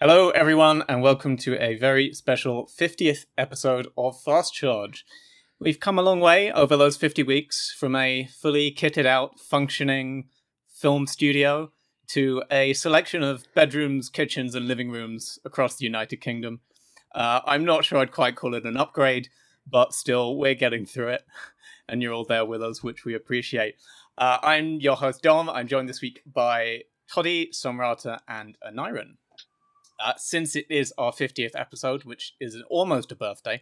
Hello, everyone, and welcome to a very special 50th episode of Fast Charge. We've come a long way over those 50 weeks from a fully kitted out, functioning film studio to a selection of bedrooms, kitchens, and living rooms across the United Kingdom. Uh, I'm not sure I'd quite call it an upgrade, but still, we're getting through it, and you're all there with us, which we appreciate. Uh, I'm your host, Dom. I'm joined this week by Toddy, Somrata, and Anyron. Uh, since it is our 50th episode, which is almost a birthday,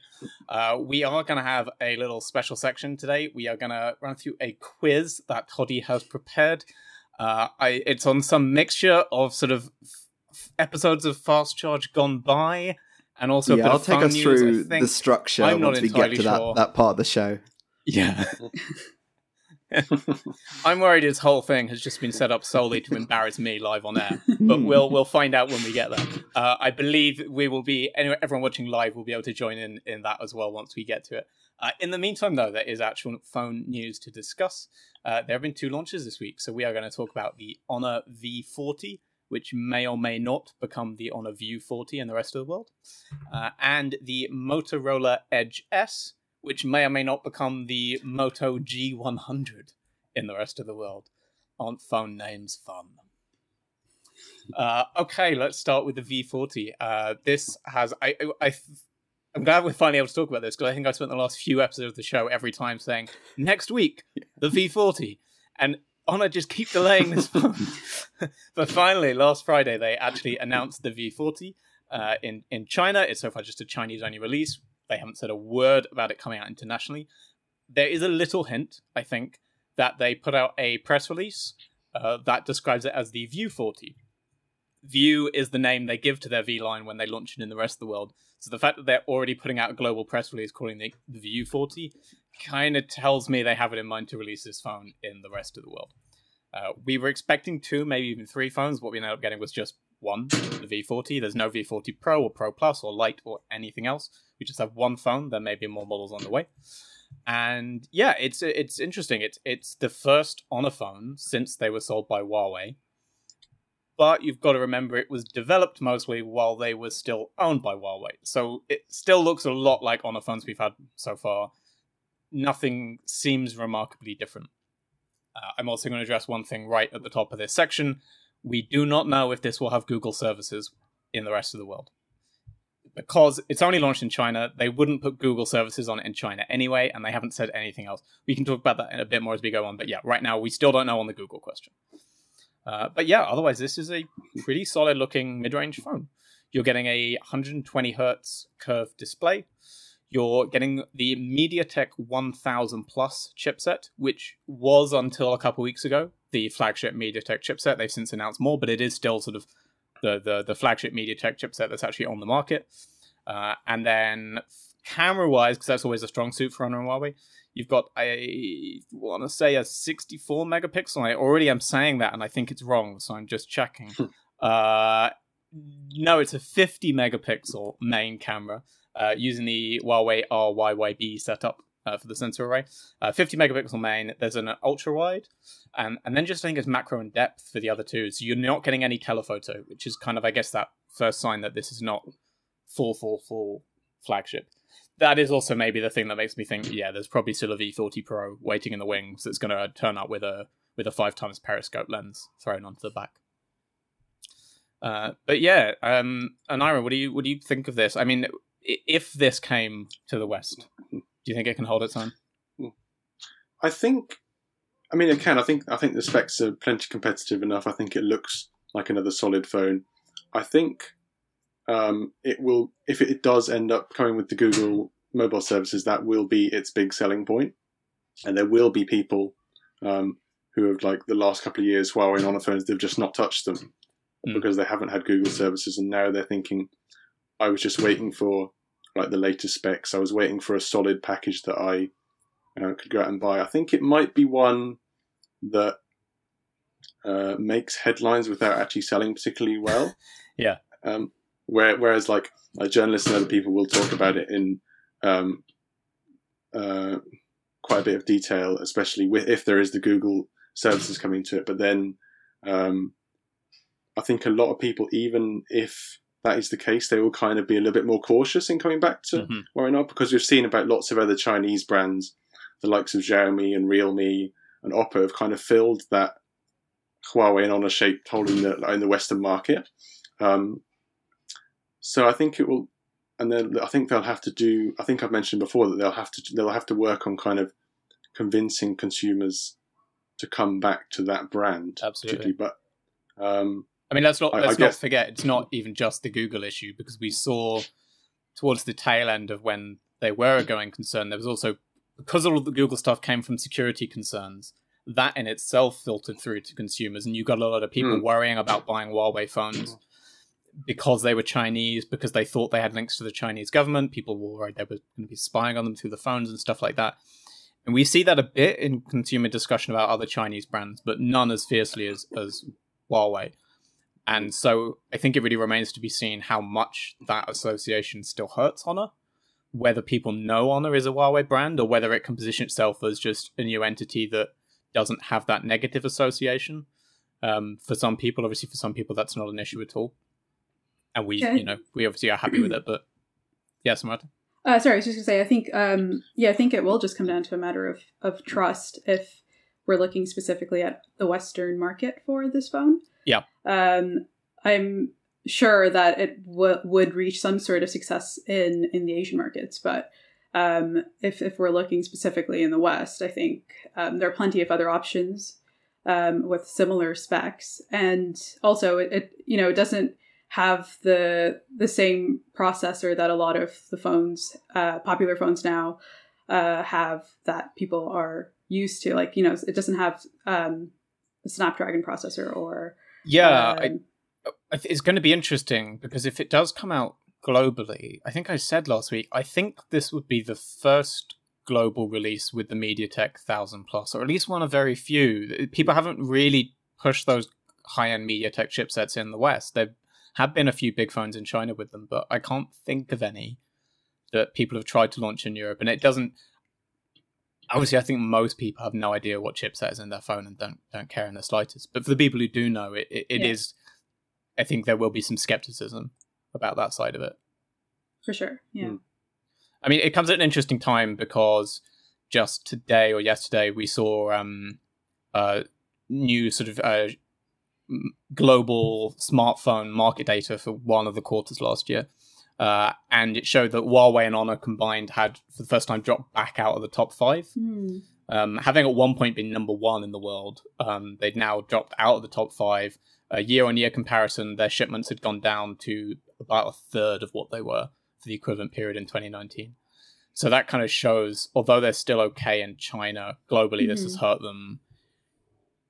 uh, we are going to have a little special section today. We are going to run through a quiz that Toddy has prepared. Uh, I, it's on some mixture of sort of f- episodes of Fast Charge gone by, and also a yeah, bit I'll of take fun us news, through the structure I'm not once we get entirely to that, that part of the show. Yeah. I'm worried his whole thing has just been set up solely to embarrass me live on air, but we'll we'll find out when we get there. Uh, I believe we will be anyway, everyone watching live will be able to join in in that as well once we get to it. Uh, in the meantime, though, there is actual phone news to discuss. Uh, there have been two launches this week, so we are going to talk about the Honor V40, which may or may not become the Honor View 40 in the rest of the world, uh, and the Motorola Edge S, which may or may not become the Moto G100 in the rest of the world. Aren't phone names fun? Uh, okay, let's start with the V40. Uh, this has I, I, I'm glad we're finally able to talk about this because I think I spent the last few episodes of the show every time saying next week the V40, and Honor just keep delaying this phone. but finally, last Friday they actually announced the V40 uh, in in China. It's so far just a Chinese only release. They haven't said a word about it coming out internationally. There is a little hint, I think, that they put out a press release uh, that describes it as the View 40. View is the name they give to their V line when they launch it in the rest of the world. So the fact that they're already putting out a global press release calling it the View 40 kind of tells me they have it in mind to release this phone in the rest of the world. Uh, we were expecting two, maybe even three phones. What we ended up getting was just one, the V40. There's no V40 Pro or Pro Plus or Lite or anything else. We just have one phone. There may be more models on the way. And yeah, it's it's interesting. It's it's the first Honor phone since they were sold by Huawei. But you've got to remember it was developed mostly while they were still owned by Huawei. So it still looks a lot like Honor phones we've had so far. Nothing seems remarkably different. Uh, I'm also going to address one thing right at the top of this section. We do not know if this will have Google services in the rest of the world. Because it's only launched in China, they wouldn't put Google services on it in China anyway, and they haven't said anything else. We can talk about that in a bit more as we go on, but yeah, right now we still don't know on the Google question. Uh, but yeah, otherwise, this is a pretty solid looking mid range phone. You're getting a 120 hertz curved display. You're getting the MediaTek 1000 Plus chipset, which was until a couple weeks ago the flagship MediaTek chipset. They've since announced more, but it is still sort of the the, the flagship MediaTek chipset that's actually on the market. Uh, and then camera wise, because that's always a strong suit for Honor and Huawei, you've got a want to say a 64 megapixel. I already am saying that, and I think it's wrong, so I'm just checking. uh, no, it's a 50 megapixel main camera uh, using the Huawei RYYB setup uh, for the sensor array. Uh, 50 megapixel main. There's an ultra wide, and and then just I think it's macro and depth for the other two. So you're not getting any telephoto, which is kind of I guess that first sign that this is not full full full flagship. That is also maybe the thing that makes me think, yeah, there's probably still a V40 Pro waiting in the wings that's going to turn up with a with a five times periscope lens thrown onto the back. Uh, but yeah, um, Anira, what do you what do you think of this? I mean, if this came to the West, do you think it can hold its own? I think, I mean, it can. I think I think the specs are plenty competitive enough. I think it looks like another solid phone. I think um, it will, if it does end up coming with the Google mobile services, that will be its big selling point. point, and there will be people um, who have like the last couple of years Huawei and Honor phones, they've just not touched them Mm. because they haven't had Google services, and now they're thinking, I was just waiting for like the latest specs. I was waiting for a solid package that I uh, could go out and buy. I think it might be one that uh, makes headlines without actually selling particularly well. Yeah. Um, where, whereas like, like journalists and other people will talk about it in um, uh, quite a bit of detail, especially with, if there is the Google services coming to it. But then um, I think a lot of people, even if that is the case, they will kind of be a little bit more cautious in coming back to Mhm. why not? Because we've seen about lots of other Chinese brands, the likes of Xiaomi and Realme and Oppo, have kind of filled that Huawei and Honor shaped hole in the in the Western market. Um, so I think it will, and then I think they'll have to do. I think I've mentioned before that they'll have to they'll have to work on kind of convincing consumers to come back to that brand, Absolutely. particularly. But um, I mean, let's not I- I let's not guess- forget it's not even just the Google issue because we saw towards the tail end of when they were a going concern, there was also because all of the Google stuff came from security concerns. That in itself filtered through to consumers, and you got a lot of people Hmm. worrying about buying Huawei phones because they were Chinese, because they thought they had links to the Chinese government. People were worried they were going to be spying on them through the phones and stuff like that. And we see that a bit in consumer discussion about other Chinese brands, but none as fiercely as, as Huawei. And so I think it really remains to be seen how much that association still hurts Honor, whether people know Honor is a Huawei brand or whether it can position itself as just a new entity that doesn't have that negative association. Um, for some people, obviously, for some people, that's not an issue at all. And we, Yeah. you know, we obviously are happy with it. But yes, Martin. Uh, sorry, I was just gonna say. I think, um, yeah, I think it will just come down to a matter of of trust if we're looking specifically at the Western market for this phone. Yeah. Um, I'm sure that it w- would reach some sort of success in in the Asian markets, but um, if if we're looking specifically in the West, I think um, there are plenty of other options um, with similar specs, and also it, it you know it doesn't have the the same processor that a lot of the phones, uh, popular phones now, uh, have that people are used to. Like you know, it doesn't have um, a Snapdragon processor or Yeah, um, I th- it's going to be interesting because if it does come out globally, I think I said last week, I think this would be the first global release with the MediaTek 1000 Plus, or at least one of very few. People haven't really pushed those high end MediaTek chipsets in the West. There have been a few big phones in China with them, but I can't think of any that people have tried to launch in Europe. And it doesn't. Obviously, I think most people have no idea what chipset is in their phone and don't don't care in the slightest. But for the people who do know, it, it, it Yeah. is I think there will be some skepticism about that side of it. for sure. Yeah. Mm. I mean, it comes at an interesting time because just today or yesterday we saw um, uh, new sort of uh, global smartphone market data for one of the quarters last year. Uh, and it showed that Huawei and Honor combined had, for the first time, dropped back out of the top five. Hmm. Um, having at one point been number one in the world, um, they'd now dropped out of the top five. A year on year comparison, their shipments had gone down to about a third of what they were for the equivalent period in 2019. So that kind of shows, although they're still okay in China, globally this has hurt them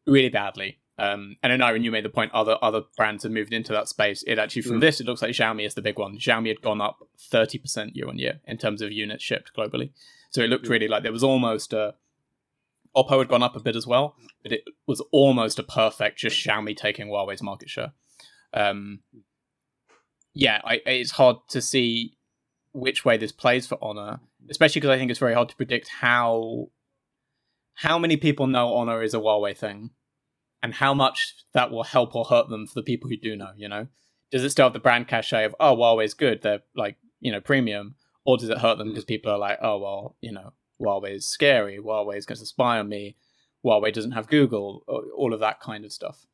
really badly. Um, and I know, and you made the point, other other brands have moved into that space. It actually, from Mm. this, it looks like Xiaomi is the big one. Xiaomi had gone up 30% year on year in terms of units shipped globally. So it looked Mm. really like there was almost a. Oppo had gone up a bit as well, but it was almost a perfect just Xiaomi taking Huawei's market share. Um, yeah, I, it's hard to see which way this plays for Honor, especially because I think it's very hard to predict how how many people know Honor is a Huawei thing, and how much that will help or hurt them for the people who do know. You know, does it still have the brand cachet of oh Huawei's good, they're like you know premium, or does it hurt them because people are like oh well you know Huawei is scary, Huawei is going to spy on me, Huawei doesn't have Google, all of that kind of stuff.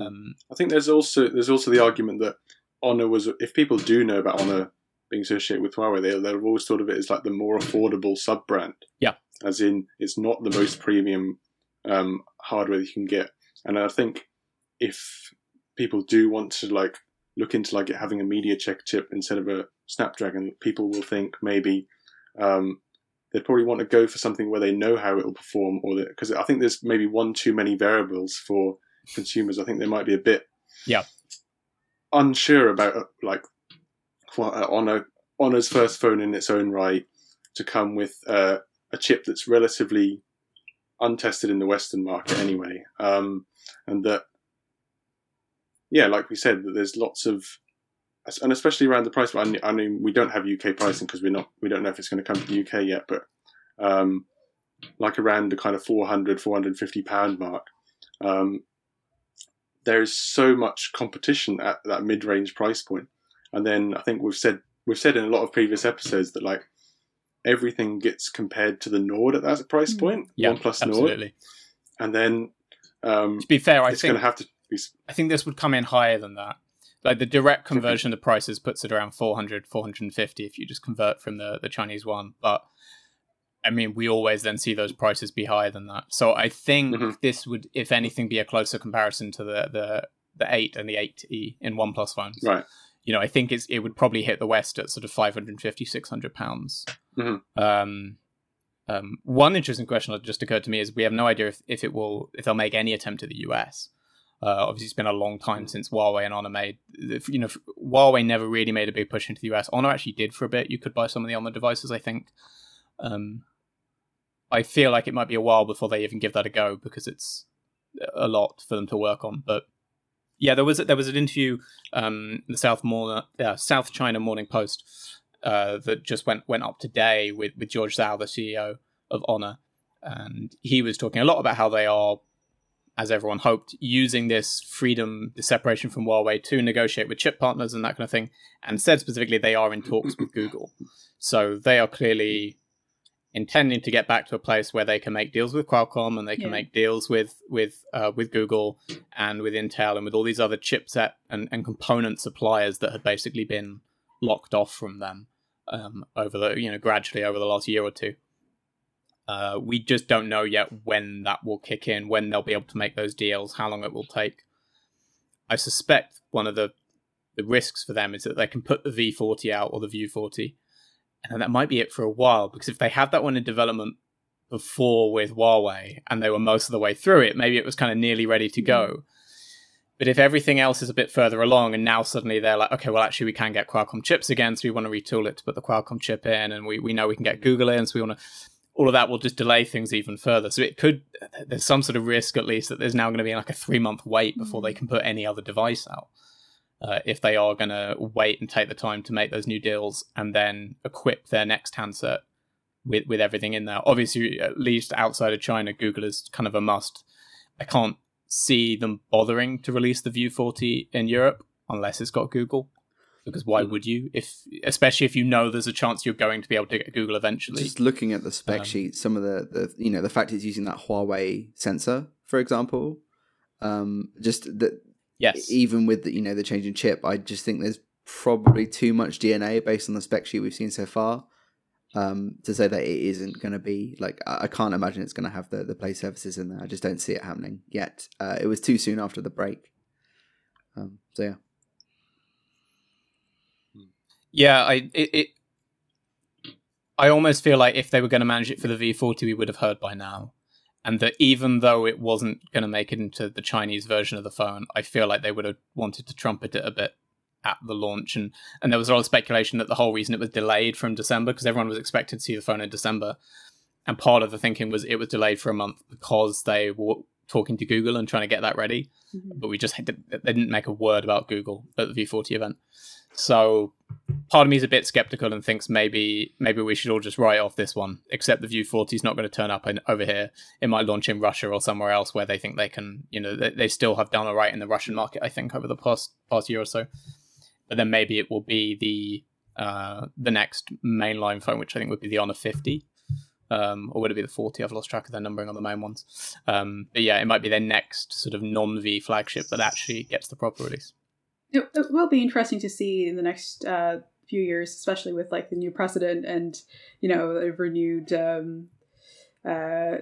Um, I think there's also there's also the argument that Honor was if people do know about Honor being associated with Huawei, they they've always thought of it as like the more affordable sub brand. Yeah. As in, it's not the most premium um, hardware you can get, and I think if people do want to like look into like having a MediaTek chip instead of a Snapdragon, people will think maybe um, they'd probably want to go for something where they know how it will perform, or because I think there's maybe one too many variables for consumers. I think they might be a bit Yeah. unsure about uh, like what, a Honor Honor's first phone in its own right to come with uh, a chip that's relatively untested in the Western market anyway, um, and that yeah, like we said, that there's lots of and especially around the price. But I mean- we don't have UK pricing because we're not we don't know if it's going to come to the UK yet, but um, like around the kind of 400 450 pound mark um, there is so much competition at that mid-range price point and then I think we've said we've said in a lot of previous episodes that like everything gets compared to the Nord at that price Mm. point, Yeah, OnePlus Nord, absolutely. and then um, To be fair, I it's think going to have to be. I think this would come in higher than that. Like the direct conversion of prices puts it around 400, 450 if you just convert from the, the Chinese one. But I mean, we always then see those prices be higher than that. So I think Mhm. this would, if anything, be a closer comparison to the the, the 8 and the 8E in OnePlus phones. Right. You know, I think it's it would probably hit the West at sort of 550, 600 pounds. Mhm. Um, um, one interesting question that just occurred to me is we have no idea if, if it will if they'll make any attempt to the US. Uh, obviously, it's been a long time since Huawei and Honor made. You know, Huawei never really made a big push into the US. Honor actually did for a bit. You could buy some of the Honor devices, I think. Um, I feel like it might be a while before they even give that a go because it's a lot for them to work on. But yeah, there was there was an interview um, the South Morning, uh, South China Morning Post uh, that just went went up today with with George Zhao, the CEO of Honor, and he was talking a lot about how they are, as everyone hoped, using this freedom, the separation from Huawei to negotiate with chip partners and that kind of thing, and said specifically they are in talks with Google, so they are clearly intending to get back to a place where they can make deals with Qualcomm and they can Yeah. make deals with with uh, with Google and with Intel and with all these other chipset and, and component suppliers that had basically been locked off from them um, over the you know gradually over the last year or two. Uh, we just don't know yet when that will kick in, when they'll be able to make those deals, how long it will take. I suspect one of the the risks for them is that they can put the V40 out or the View 40, and that might be it for a while. Because if they had that one in development before with Huawei and they were most of the way through it, maybe it was kind of nearly ready to go. Hmm. But if everything else is a bit further along and now suddenly they're like, okay, well, actually, we can get Qualcomm chips again, so we want to retool it to put the Qualcomm chip in, and we, we know we can get hmm. Google in, so we want to. All of that will just delay things even further. So it could, there's some sort of risk at least that there's now going to be like a three month wait before they hmm. can put any other device out. Uh, if they are going to wait and take the time to make those new deals and then equip their next handset with with everything in there. Obviously, at least outside of China, Google is kind of a must. I can't see them bothering to release the View 40 in Europe unless it's got Google. Because why would you? If especially if you know there's a chance you're going to be able to get Google eventually. Just looking at the spec Um, sheet, some of the, the you know the fact it's using that Huawei sensor, for example, um, just that yes, even with the you know the change in chip, I just think there's probably too much DNA based on the spec sheet we've seen so far um, to say that it isn't going to be like I I can't imagine it's going to have the the play services in there. I just don't see it happening yet. Uh, it was too soon after the break. Um, so yeah, Yeah, I it, it I almost feel like if they were going to manage it for the V40, we would have heard by now. And that even though it wasn't going to make it into the Chinese version of the phone, I feel like they would have wanted to trumpet it a bit at the launch. And and there was a lot of speculation that the whole reason it was delayed from December because everyone was expected to see the phone in December. And part of the thinking was it was delayed for a month because they were talking to Google and trying to get that ready Mhm. but we just had to, they didn't make a word about Google at the V40 event. So part of me is a bit skeptical and thinks maybe maybe we should all just write off this one. Except the View 40 is not going to turn up in, over here. It might launch in Russia or somewhere else where they think they can. You know, they, they still have done all right in the Russian market. I think over the past past year or so. But then maybe it will be the uh, the next mainline phone, which I think would be the Honor 50. Um, or would it be the 40? I've lost track of their numbering on the main ones. Um, but yeah, it might be their next sort of non V flagship that actually gets the proper release. It, it will be interesting to see in the next uh, few years, especially with like the new president and you know a renewed um, uh,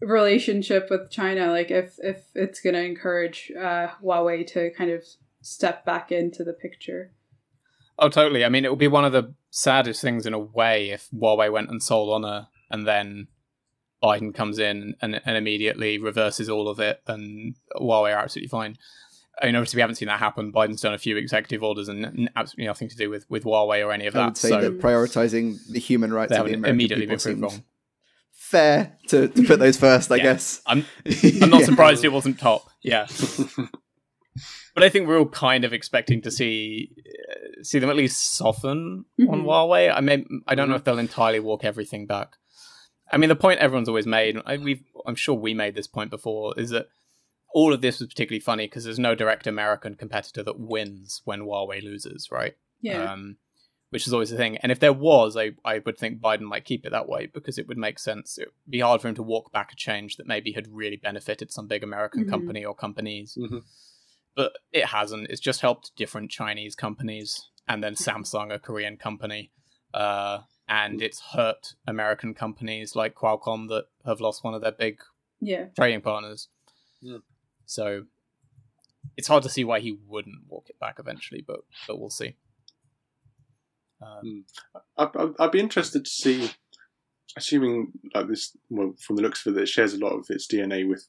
relationship with China. Like if if it's going to encourage uh, Huawei to kind of step back into the picture. Oh, totally. I mean, it would be one of the saddest things in a way if Huawei went and sold Honor and then Biden comes in and, and immediately reverses all of it and Huawei are absolutely fine. I mean, obviously, we haven't seen that happen. Biden's done a few executive orders and n- absolutely nothing to do with, with Huawei or any of that. I that. would say so that prioritizing the human rights they of the haven't American immediately people been wrong. fair to, to put those first. I Yeah. guess. I'm, I'm not Yeah. surprised it wasn't top. Yeah. But I think we're all kind of expecting to see uh, see them at least soften on Mhm. Huawei. I mean, I don't know if they'll entirely walk everything back. I mean, the point everyone's always made, I, we've, I'm sure we made this point before, is that all of this was particularly funny because there's no direct American competitor that wins when Huawei loses, right? Yeah. Um, which is always the thing. And if there was, I, I would think Biden might keep it that way because it would make sense. It would be hard for him to walk back a change that maybe had really benefited some big American Mhm. company or companies. Mhm. But it hasn't. It's just helped different Chinese companies and then Samsung, a Korean company. Uh, and it's hurt American companies like Qualcomm that have lost one of their big yeah. trading partners. Yeah. So it's hard to see why he wouldn't walk it back eventually, but but we'll see. Um, I'd, I'd- I'd be interested to see, assuming like this, well, from the looks of it, it shares a lot of its DNA with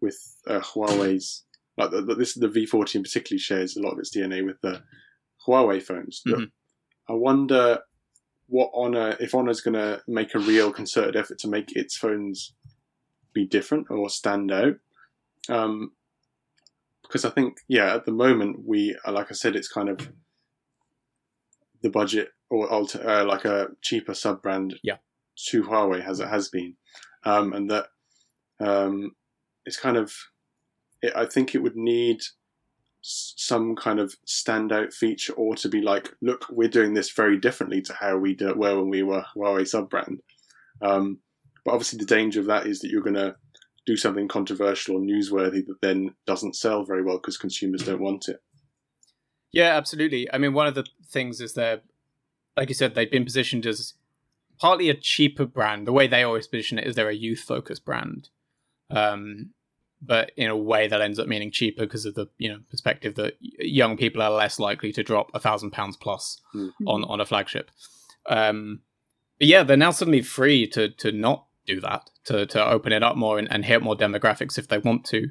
with uh, Huawei's. Like the, the, this, the V40 particularly shares a lot of its DNA with the Huawei phones. But Mhm. I wonder what Honor, if Honor's going to make a real concerted effort to make its phones be different or stand out. Um, because I think, yeah, at the moment we, uh, like I said, it's kind of the budget or alter, uh, like a cheaper sub brand Yeah. to Huawei as it has been, um, and that um, it's kind of it, I think it would need some kind of standout feature or to be like, look, we're doing this very differently to how we do, were when we were Huawei sub brand. Um, but obviously, the danger of that is that you're going to do something controversial or newsworthy that then doesn't sell very well because consumers don't want it. yeah, absolutely. I mean, one of the things is they're, like you said, they've been positioned as partly a cheaper brand. The way they always position it is they're a youth focused brand. Um, but in a way that ends up meaning cheaper because of the you know perspective that young people are less likely to drop a thousand pounds plus on on a flagship. Um, but yeah, they're now suddenly free to to not do that, to to open it up more and, and hit more demographics if they want to.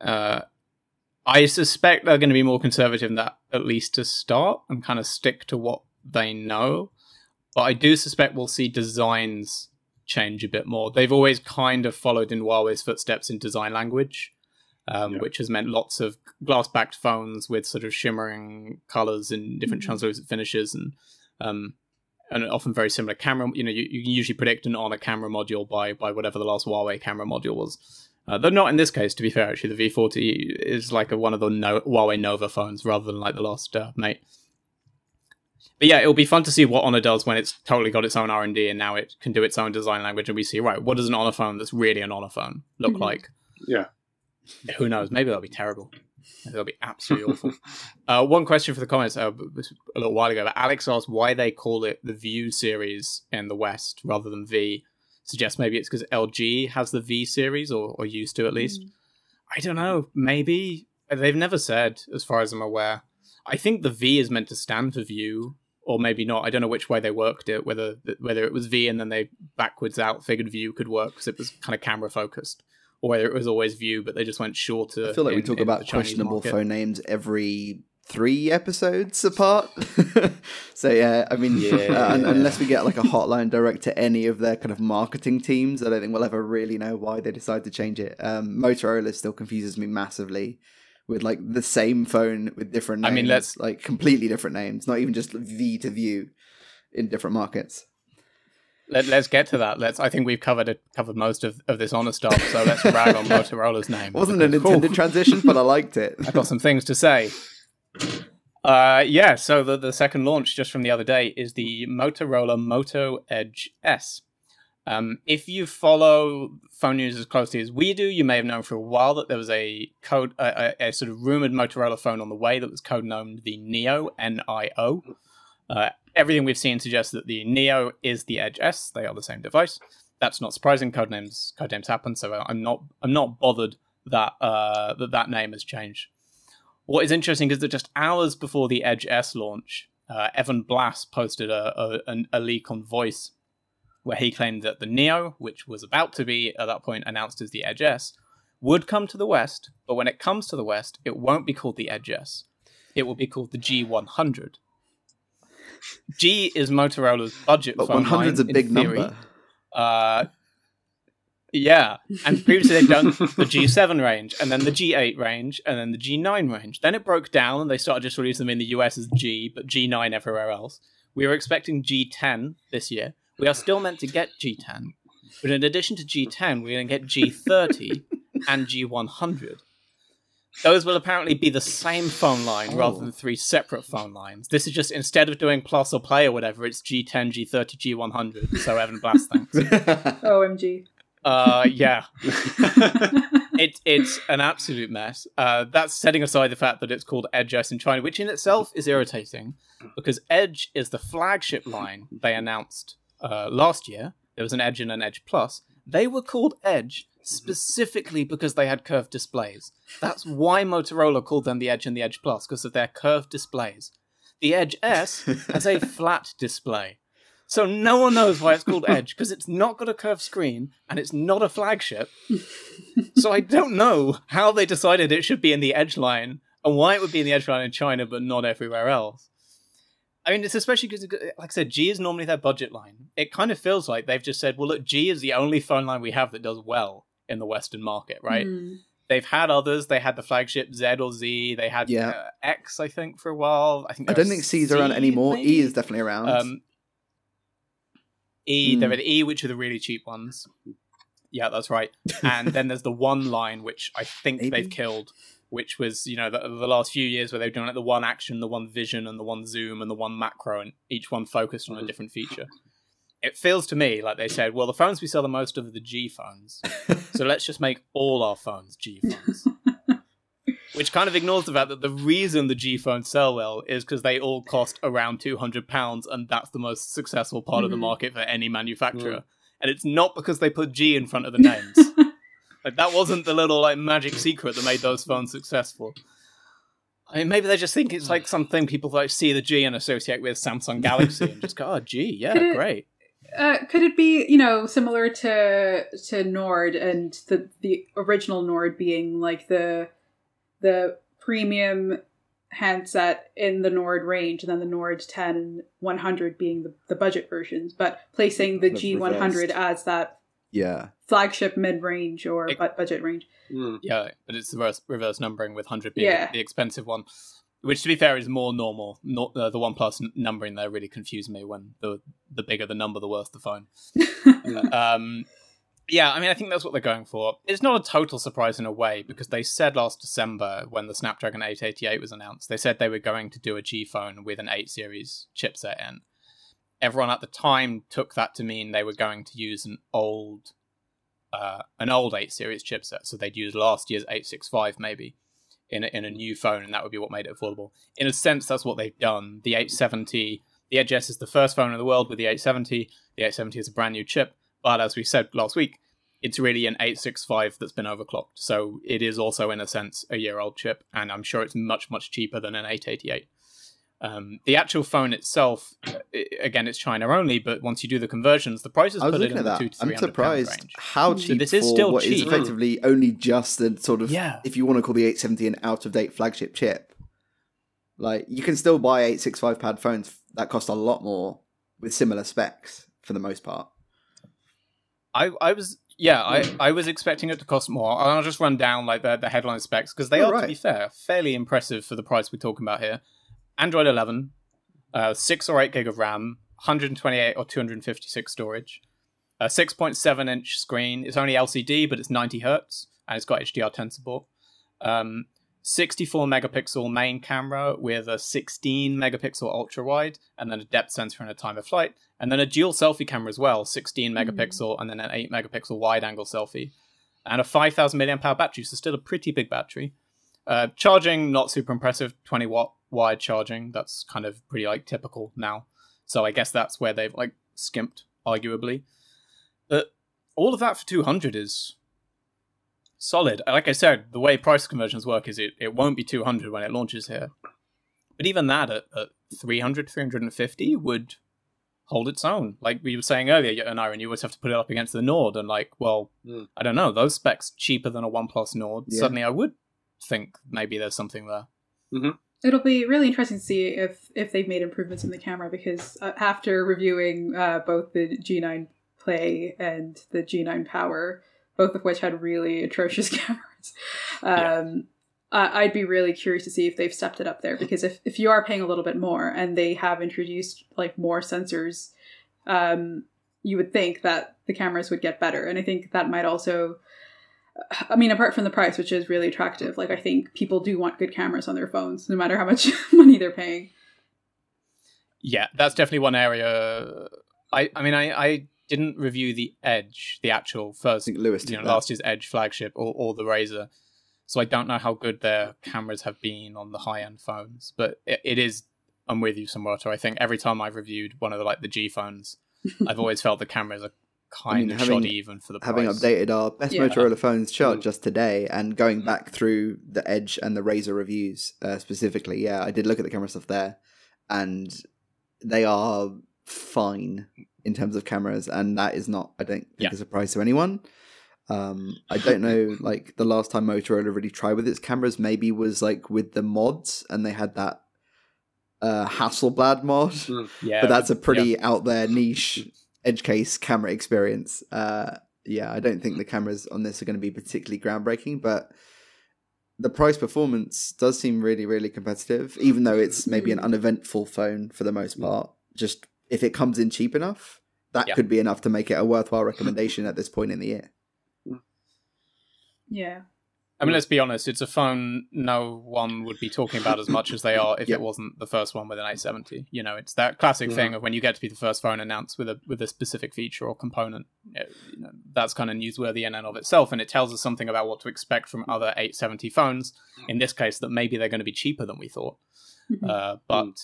Uh, I suspect they're going to be more conservative in that, at least to start, and kind of stick to what they know. But I do suspect we'll see designs change a bit more. They've always kind of followed in Huawei's footsteps in design language, um, Yeah. which has meant lots of glass-backed phones with sort of shimmering colors and different Mhm. translucent finishes, and um, and often very similar camera. You know, you, you can usually predict an Honor camera module by by whatever the last Huawei camera module was. Uh, though not in this case, to be fair, actually, the V40 is like a, one of the no- Huawei Nova phones rather than like the last uh, Mate. But yeah, it'll be fun to see what Honor does when it's totally got its own R and D and now it can do its own design language, and we see right what does an Honor phone that's really an Honor phone look Mhm. like? Yeah. Who knows? Maybe that'll be terrible. That'll be absolutely awful. Uh, one question for the comments uh, a little while ago. But Alex asked why they call it the View series in the West rather than V. Suggests maybe it's because LG has the V series or, or used to at least. I don't know. Maybe they've never said, as far as I'm aware. I think the V is meant to stand for view, or maybe not. I don't know which way they worked it. Whether whether it was V and then they backwards out figured view could work because it was kind of camera focused, or whether it was always view, but they just went shorter. I feel like we talk about questionable market. phone names every three episodes apart. so yeah, I mean, Yeah. uh, un- unless we get like a hotline direct to any of their kind of marketing teams, I don't think we'll ever really know why they decide to change it. Um, Motorola still confuses me massively with like the same phone with different I names. mean, let's- like completely different names, not even just V to View in different markets. Let, let's get to that. Let's. I think we've covered it, covered most of, of this honor stuff. So let's rag on Motorola's name. It wasn't an intended whew, transition, but I liked it. I've got some things to say. Uh, yeah. So the the second launch just from the other day is the Motorola Moto Edge S. Um, if you follow phone news as closely as we do, you may have known for a while that there was a code, a, a, a sort of rumored Motorola phone on the way that was codenamed the Nio N I O. Uh, everything we've seen suggests that the Nio is the Edge S. They are the same device. That's not surprising. Codenames codenames happen, so I'm not I'm not bothered that uh, that that name has changed. What is interesting is that just hours before the Edge S launch, uh, Evan Blass posted a, a, a leak on Voice where he claimed that the Nio, which was about to be at that point announced as the Edge S, would come to the West, but when it comes to the West, it won't be called the Edge S. It will be called the G100. G is Motorola's budget But phone 100's a big number. Uh, yeah, and previously they'd done the G7 range, and then the G8 range, and then the G9 range. Then it broke down, and they started just releasing them in the US as G, but G9 everywhere else. We were expecting G10 this year. We are still meant to get G10, but in addition to G10, we're going to get G30 and G100. Those will apparently be the same phone line rather Oh. than three separate phone lines. This is just instead of doing plus or play or whatever, it's G10, G30, G100. So Evan Blass, thanks. OMG. Uh, yeah, it, it's an absolute mess. Uh, that's setting aside the fact that it's called Edge S in China, which in itself is irritating because Edge is the flagship line they announced uh, last year. There was an Edge and an Edge Plus. They were called Edge specifically because they had curved displays. That's why Motorola called them the Edge and the Edge Plus because of their curved displays. The Edge S has a flat display. So no one knows why it's called Edge because it's not got a curved screen and it's not a flagship. so I don't know how they decided it should be in the Edge line and why it would be in the Edge line in China but not everywhere else. I mean, it's especially because, like I said, G is normally their budget line. It kind of feels like they've just said, well, look, G is the only phone line we have that does well in the Western market, right? Mm. They've had others. They had the flagship Z or Z. They had Yeah. uh, X, I think, for a while. I think I don't was think C's around anymore. maybe? E is definitely around. Um, E, there Hmm. are the E, which are the really cheap ones. Yeah, that's right. And then there's the one line, which I think Maybe. they've killed, which was you know the, the last few years where they've done like the one action, the one vision, and the one zoom, and the one macro, and each one focused on a Mhm. different feature. It feels to me like they said, well, the phones we sell the most of are the G phones, so let's just make all our phones G phones. Which kind of ignores the fact that the reason the G phones sell well is because they all cost around two hundred pounds, and that's the most successful part of the Mhm. market for any manufacturer. Mm. And it's not because they put G in front of the names. like that wasn't the little like magic secret that made those phones successful. I mean, maybe they just think it's like something people like see the G and associate with Samsung Galaxy and just go, "Oh, G, yeah, great." Uh, could it be, you know, similar to to Nord and the the original Nord being like the the premium handset in the Nord range, and then the Nord 10 and 100 being the, the budget versions, but placing the G100 reversed. as that yeah. flagship mid range or It- budget range. Mm. Yeah, but it's the reverse, reverse numbering with hundred being Yeah. the expensive one, which to be fair is more normal. Not uh, the one plus n- numbering there really confused me. When the the bigger the number, the worse the phone. um, yeah, I mean, I think that's what they're going for. It's not a total surprise in a way because they said last December when the Snapdragon 888 was announced, they said they were going to do a G phone with an 8 series chipset in. Everyone at the time took that to mean they were going to use an old, uh, an old 8 series chipset. So they'd use last year's 865 maybe in a, in a new phone, and that would be what made it affordable. In a sense, that's what they've done. The 870, the Edge S is the first phone in the world with the 870. The 870 is a brand new chip. But as we said last week, it's really an 865 that's been overclocked. So it is also, in a sense, a year old chip, and I'm sure it's much, much cheaper than an 888. Um, the actual phone itself, uh, again, it's China only, but once you do the conversions, the prices I was put it in at the two that. to I'm 300 pound surprised range. how So cheap this is still what is cheap. effectively only just the sort of, Yeah. if you want to call the 870 an out of date flagship chip. Like you can still buy 865 pad phones that cost a lot more with similar specs for the most part. I, I was yeah, I, I was expecting it to cost more. I'll just run down like the, the headline specs because they Oh, are, to be fair, fairly impressive for the price we're talking about here. Android 11, uh, six or eight gig of RAM, 128 or 256 storage, a 6.7 inch screen. It's only LCD, but it's 90 hertz and it's got HDR10 support. Um, 64 megapixel main camera with a 16 megapixel ultra wide, and then a depth sensor and a time of flight, and then a dual selfie camera as well 16 megapixel and then an 8 megapixel wide angle selfie, and a 5000 milliamp hour battery, so still a pretty big battery. Uh, charging, not super impressive, 20 watt wide charging. That's kind of pretty like typical now. So I guess that's where they've like skimped, arguably. But all of that for 200 is solid. Like I said, the way price conversions work is it, it won't be 200 when it launches here. But even that at, at 300, 350 would hold its own. Like we were saying earlier, and Iron, you always have to put it up against the Nord, and like, well, Mm. I don't know, those specs cheaper than a One Plus Nord. Yeah. Suddenly, I would think maybe there's something there. It'll be really interesting to see if if they've made improvements in the camera because uh, after reviewing uh, both the G9 Play and the G9 Power, both of which had really atrocious cameras, um, I I'd be really curious to see if they've stepped it up there because if if you are paying a little bit more and they have introduced like more sensors, um, you would think that the cameras would get better, and I think that might also I mean, apart from the price, which is really attractive, like I think people do want good cameras on their phones, no matter how much money they're paying. Yeah, that's definitely one area. I, I mean, I, I didn't review the Edge, the actual I first, think Lewis did you know, that. last year's Edge flagship, or, or the Razr. So I don't know how good their cameras have been on the high end phones, but it, it is. I'm with you, Samurata. I think every time I've reviewed one of the like the G phones, I've always felt the cameras are kind mean, of having- shoddy even for the having price. updated our best Yeah. Motorola phones chart Mm. just today and going back through the Edge and the Razr reviews uh, specifically, yeah, I did look at the camera stuff there, and they are fine in terms of cameras, and that is not, I don't think, Yeah. a surprise to anyone. Um, I don't know, like the last time Motorola really tried with its cameras, maybe was like with the mods, and they had that uh, Hasselblad mod Yeah, but that's a pretty out there niche edge case camera experience. Uh, yeah, I don't think the cameras on this are going to be particularly groundbreaking, but the price performance does seem really, really competitive, even though it's maybe an uneventful phone for the most part. Just if it comes in cheap enough, that Yeah. could be enough to make it a worthwhile recommendation at this point in the year. Yeah. I mean, let's be honest. It's a phone no one would be talking about as much as they are if Yeah. it wasn't the first one with an 870. You know, it's that classic Yeah. thing of when you get to be the first phone announced with a with a specific feature or component. It- you know, that's kind of newsworthy in and of itself, and it tells us something about what to expect from other 870 phones. In this case, that maybe they're going to be cheaper than we thought. Mhm. Uh, but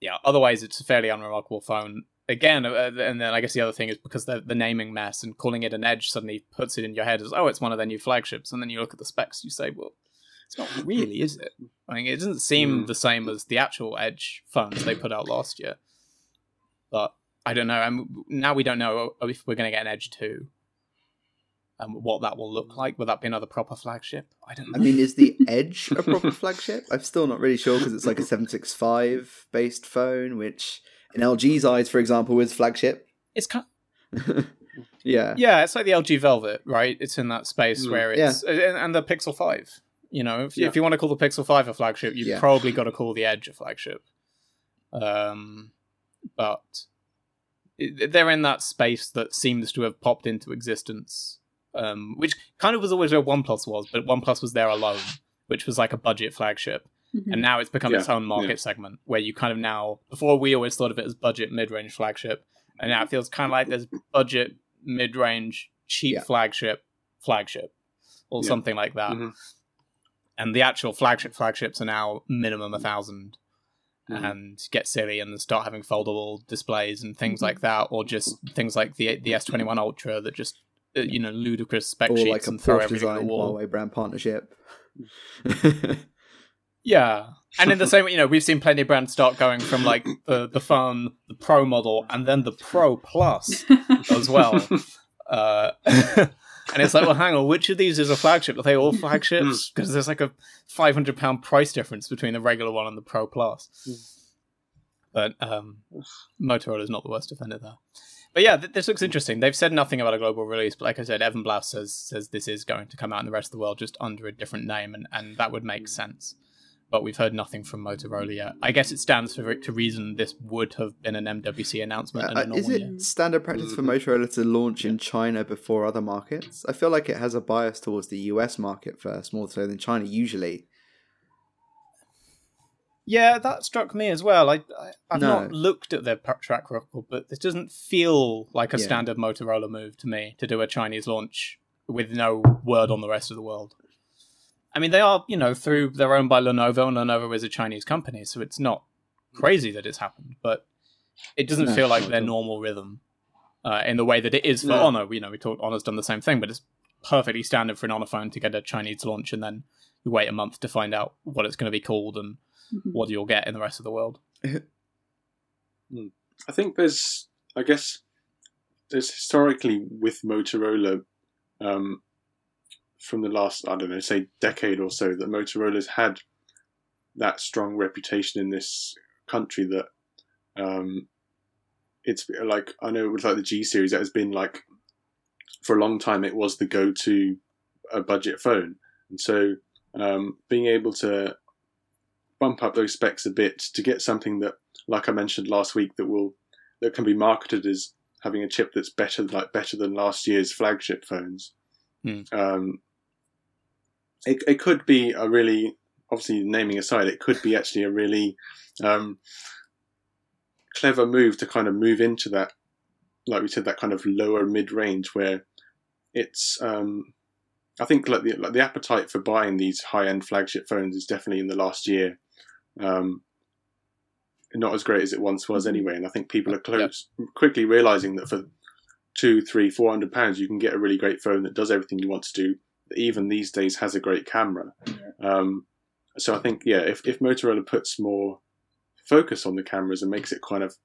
yeah, otherwise it's a fairly unremarkable phone. Again, uh, and then I guess the other thing is because the the naming mess and calling it an Edge suddenly puts it in your head as oh, it's one of their new flagships, and then you look at the specs, you say, well, it's not really, is it? I mean, it doesn't seem Mm. the same as the actual Edge phones they put out last year. But I don't know. And now we don't know if we're going to get an Edge two, and what that will look like. Will that be another proper flagship? I don't know. I mean, is the Edge a proper flagship? I'm still not really sure because it's like a 765 based phone, which in LG's eyes, for example, is flagship. it's kind. yeah. Yeah, it's like the LG Velvet, right? It's in that space Mm. where it's and, and the Pixel Five. You know, if, Yeah. if you want to call the Pixel Five a flagship, you've Yeah. probably got to call the Edge a flagship. Um, but they're in that space that seems to have popped into existence, um, which kind of was always where OnePlus was, but OnePlus was there alone, which was like a budget flagship Mhm. and now it's become its own market yeah. segment where you kind of now before we always thought of it as budget mid-range flagship and now it feels kind of like there's budget mid-range cheap Yeah. flagship flagship or Yeah. something like that Mhm. and the actual flagship flagships are now minimum a thousand Mhm. and get silly and start having foldable displays and things Mhm. like that or just things like the the S21 Ultra that just uh, you know ludicrous spec Or sheets like a and throw Porsche everything at the designed wall Huawei brand partnership. Yeah. And in the same way, you know, we've seen plenty of brands start going from like the, the phone, the Pro model, and then the Pro Plus as well. Uh, and it's like, well, hang on, which of these is a flagship? Are they all flagships? Because there's like a five hundred pound price difference between the regular one and the Pro Plus. But um, Motorola is not the worst offender there. But yeah, th- this looks interesting. They've said nothing about a global release, but like I said, Evan Blass says says this is going to come out in the rest of the world just under a different name, and, and that would make sense. But we've heard nothing from Motorola yet. I guess it stands for it to reason this would have been an MWC announcement. in a Uh, is it year. standard practice for Motorola to launch in China before other markets? I feel like it has a bias towards the US market first, more so than China usually. Yeah, that struck me as well. I, I I've No. not looked at their pa- track record, but this doesn't feel like a Yeah. standard Motorola move to me to do a Chinese launch with no word on the rest of the world. I mean, they are, you know, through they're owned by Lenovo, and Lenovo is a Chinese company, so it's not crazy that it's happened, but it doesn't No, feel like their at all. normal rhythm uh, in the way that it is for No. Honor. You know, we talked Honor's done the same thing, but it's perfectly standard for an Honor phone to get a Chinese launch and then you wait a month to find out what it's going to be called and Mhm. what you'll get in the rest of the world. I think there's, I guess, there's historically with Motorola, um, from the last, I don't know, say decade or so, that Motorola's had that strong reputation in this country that um, it's like, I know with like the G series, it has been like, for a long time, it was the go to a budget phone. And so um, being able to bump up those specs a bit to get something that like I mentioned last week, that will that can be marketed as having a chip that's better, like better than last year's flagship phones. Hmm. Um, it, it could be a really obviously naming aside, it could be actually a really um, clever move to kind of move into that, like we said, that kind of lower mid range where it's. Um, I think like the like the appetite for buying these high end flagship phones is definitely in the last year. Um, not as great as it once was anyway, and I think people are close, quickly realizing that for two, three, four hundred pounds, you can get a really great phone that does everything you want to do. Even these days, has a great camera. Um, so I think yeah, if if Motorola puts more focus on the cameras and makes it kind of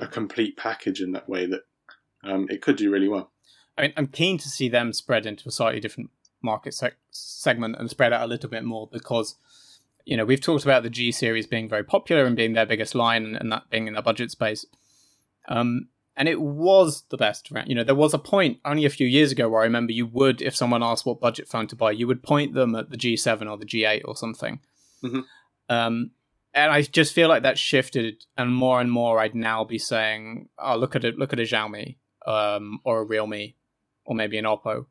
a complete package in that way, that um, it could do really well. I mean, I'm keen to see them spread into a slightly different market sec- segment and spread out a little bit more because you know we've talked about the G series being very popular and being their biggest line and that being in the budget space. Um, and it was the best You know, there was a point only a few years ago where I remember you would, if someone asked what budget phone to buy, you would point them at the G7 or the G8 or something. Mm-hmm. Um, and I just feel like that shifted, and more and more, I'd now be saying, "Oh, look at it! Look at a Xiaomi, um, or a Realme, or maybe an Oppo."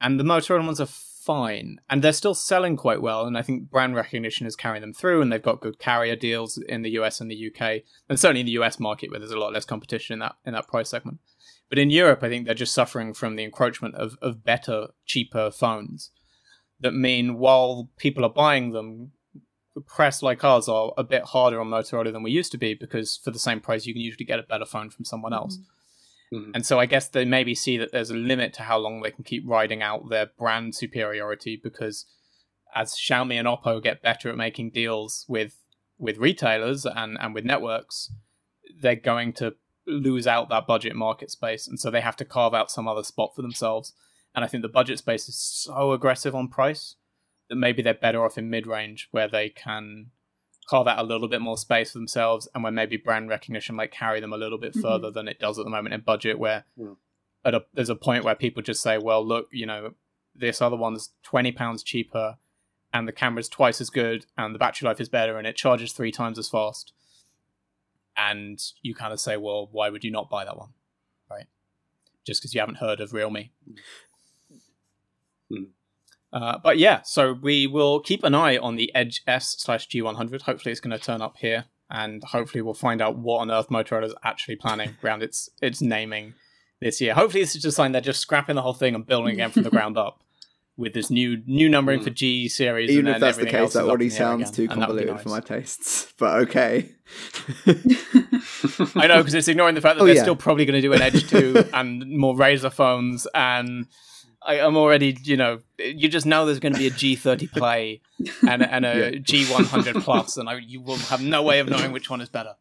And the Motorola ones are fine, and they're still selling quite well. And I think brand recognition is carrying them through, and they've got good carrier deals in the US and the UK, and certainly in the US market where there's a lot less competition in that in that price segment. But in Europe, I think they're just suffering from the encroachment of of better, cheaper phones that mean while people are buying them, press like ours are a bit harder on Motorola than we used to be because for the same price you can usually get a better phone from someone else. Mm-hmm. Mm-hmm. And so I guess they maybe see that there's a limit to how long they can keep riding out their brand superiority because as Xiaomi and Oppo get better at making deals with with retailers and, and with networks, they're going to lose out that budget market space. And so they have to carve out some other spot for themselves. And I think the budget space is so aggressive on price that maybe they're better off in mid range where they can carve out a little bit more space for themselves and where maybe brand recognition might carry them a little bit mm-hmm. further than it does at the moment in budget where yeah. at a, there's a point where people just say well look you know this other one's 20 pounds cheaper and the camera's twice as good and the battery life is better and it charges three times as fast and you kind of say well why would you not buy that one right just because you haven't heard of realme mm. Uh, but yeah, so we will keep an eye on the Edge S slash G100. Hopefully, it's going to turn up here, and hopefully, we'll find out what on earth Motorola is actually planning around its its naming this year. Hopefully, this is just sign they're just scrapping the whole thing and building again from the ground up with this new new numbering mm. for G series. Even if that's the case, that already sounds too convoluted nice. for my tastes. But okay. I know because it's ignoring the fact that oh, they're yeah. still probably going to do an Edge two and more Razr phones and I, am already, you know, you just know there's going to be a G30 play and, and a yeah. G100 plus, and I, you will have no way of knowing which one is better.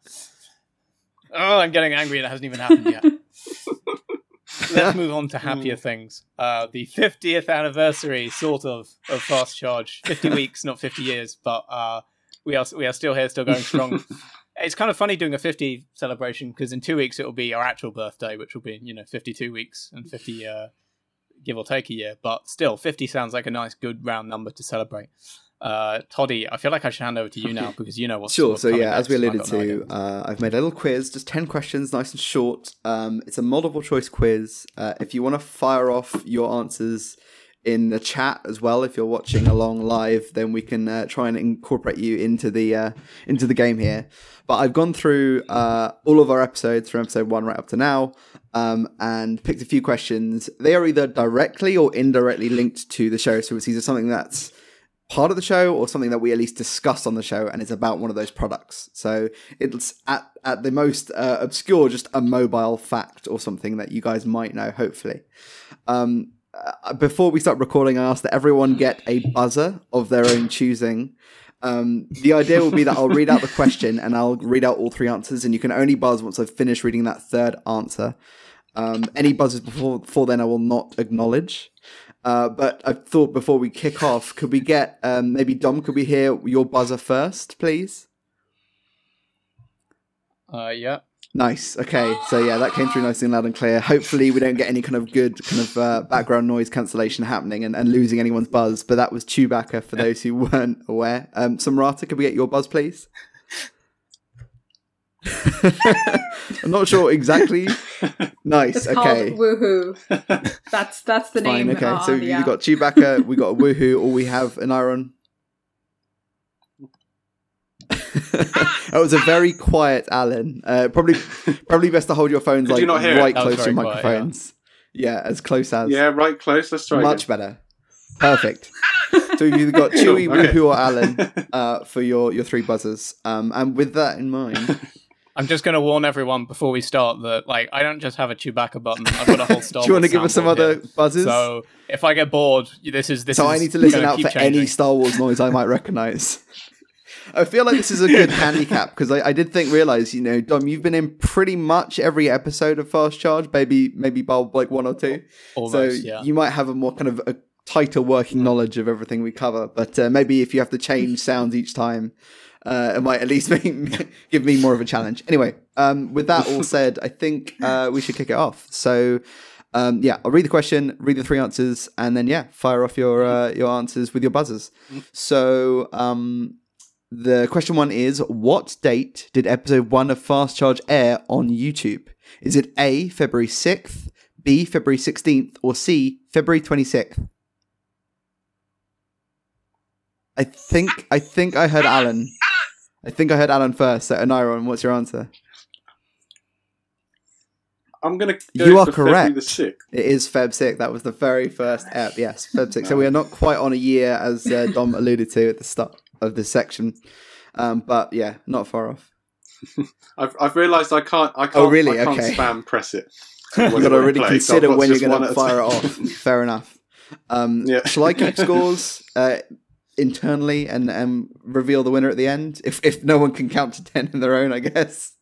Oh, I'm getting angry. And it hasn't even happened yet. Let's move on to happier things. Uh, the 50th anniversary, sort of, of Fast Charge. 50 weeks, not 50 years, but uh, we are we are still here, still going strong. it's kind of funny doing a 50 celebration because in two weeks it will be our actual birthday, which will be you know 52 weeks and 50 uh, give or take a year, but still, 50 sounds like a nice, good round number to celebrate. Uh, Toddy, I feel like I should hand over to you now because you know what's sure. What's so yeah, as we alluded to, no uh, I've made a little quiz, just ten questions, nice and short. Um, it's a multiple choice quiz. Uh, if you want to fire off your answers in the chat as well, if you're watching along live, then we can uh, try and incorporate you into the uh, into the game here. But I've gone through uh, all of our episodes from episode one right up to now um, and picked a few questions. They are either directly or indirectly linked to the show. So it's either something that's part of the show or something that we at least discuss on the show and it's about one of those products. So it's at, at the most uh, obscure, just a mobile fact or something that you guys might know, hopefully. Um, uh, before we start recording, I asked that everyone get a buzzer of their own choosing um, the idea will be that I'll read out the question and I'll read out all three answers, and you can only buzz once I've finished reading that third answer. Um, any buzzes before before then I will not acknowledge. Uh, but I thought before we kick off, could we get um, maybe Dom? Could we hear your buzzer first, please? Uh, yeah. Nice. Okay. So yeah, that came through nice and loud and clear. Hopefully, we don't get any kind of good kind of uh, background noise cancellation happening and, and losing anyone's buzz. But that was Chewbacca for those who weren't aware. Um, Samrata, could we get your buzz, please? I'm not sure exactly. Nice. It's okay. called Woohoo. That's that's the Fine. name. Okay. on So the you app. got Chewbacca, we got a woohoo, or we have an iron. that was a very quiet Alan. Uh, probably, probably best to hold your phones Did like you not it? right close to your quiet, yeah. microphones. yeah. as close as. yeah, right close. Let's try much again. better. Perfect. so you've got Chewy, Cool, okay. Woohoo, or Alan uh, for your, your three buzzers. Um, and with that in mind, I'm just going to warn everyone before we start that like I don't just have a Chewbacca button. I've got a whole Star do you want to give us some soundboard other here. buzzers? So if I get bored, this is this. so is I need to listen out for any. Star Wars noise I might recognize. I feel like this is a good handicap because I, I did think realize you know Dom you've been in pretty much every episode of Fast Charge maybe maybe bar like one or two Almost, so yeah. you might have a more kind of a tighter working knowledge of everything we cover but uh, maybe if you have to change sounds each time uh, it might at least make, give me more of a challenge anyway um, with that all said I think uh, we should kick it off so um, yeah, I'll read the question, read the three answers, and then yeah, fire off your uh, your answers with your buzzers. So um, the question one is: What date did episode one of Fast Charge air on YouTube? Is it A February sixth, B February sixteenth, or C February twenty sixth? I think I think I heard Alan. I think I heard Alan first. So Anyron, what's your answer? I'm going to go You are correct. It is Feb 6. That was the very first ep. Yes, Feb 6. So we are not quite on a year, as uh, Dom alluded to at the start of this section. Um, but yeah, not far off. I've, I've realised I can't. I can't. Oh, really? I can't Okay. spam press it. You've got to really consider when you're going to to fire it off. Fair enough. Um, Yeah. Shall I keep scores uh, internally and um, reveal the winner at the end? If, if no one can count to 10 in their own, I guess.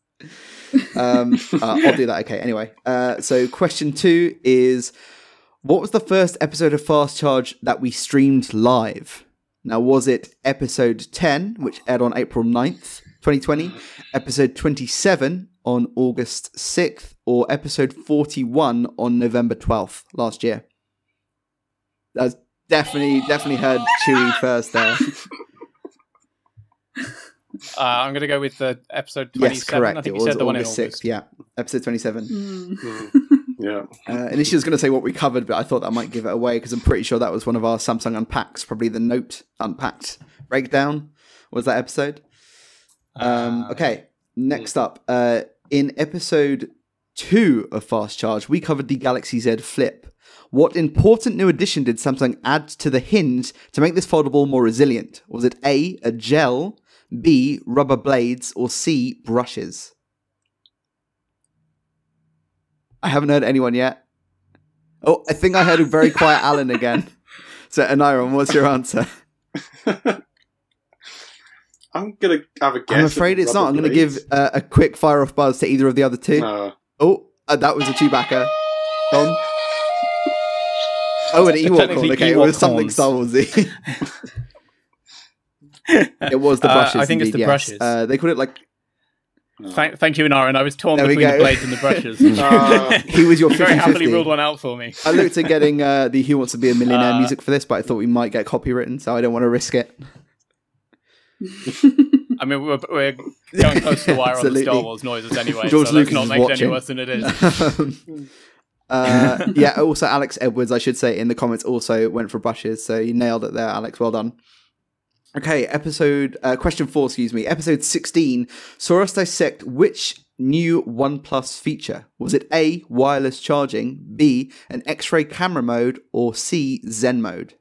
um, uh, I'll do that. Okay. Anyway, uh, so question two is what was the first episode of Fast Charge that we streamed live? Now, was it episode 10, which aired on April 9th, 2020, episode 27 on August 6th, or episode 41 on November 12th last year? That's definitely, definitely heard Chewy first there. Uh, I'm going to go with the episode 27. yes, I correct. think It you was said the one in August August. 6th. Yeah, episode 27. Mm. Yeah. Uh, initially, I was going to say what we covered, but I thought that might give it away because I'm pretty sure that was one of our Samsung Unpacks, probably the Note Unpacked breakdown was that episode. Um, Uh, okay, next up, uh, in episode two of Fast Charge, we covered the Galaxy Z Flip. What important new addition did Samsung add to the hinge to make this foldable more resilient? Was it A, a gel, B, rubber blades, or C, brushes? I haven't heard anyone yet. Oh, I think I heard a very quiet Alan again. So, Anyron, what's your answer? I'm gonna have a guess. I'm afraid it's not. I'm to give uh, a quick fire off buzz to either of the other two. No. Oh, uh, that was a Chewbacca. Don? Oh, an Ewok horn. Okay, it Ewok was something. Star Warsy. it was the Uh, brushes. I think it's the yes. brushes. Uh, they called it like Thank, thank you, Naren. I was torn There between the blades and the brushes. Uh, he was your you very happily ruled one out for me. I looked at getting uh, the Who Wants to Be a Millionaire Uh, music for this, but I thought we might get copywritten, so I don't want to risk it. I mean, we're, we're going close to the wire on the Star Wars noises anyway, George so Lucas let's not is make it any worse than it is. Uh, yeah, also Alex Edwards, I should say, in the comments also went for brushes, so you nailed it there, Alex. Well done. Okay, episode uh, question four, excuse me. Episode sixteen saw us dissect which new OnePlus feature. Was it A wireless charging, B an X-ray camera mode, or C Zen mode?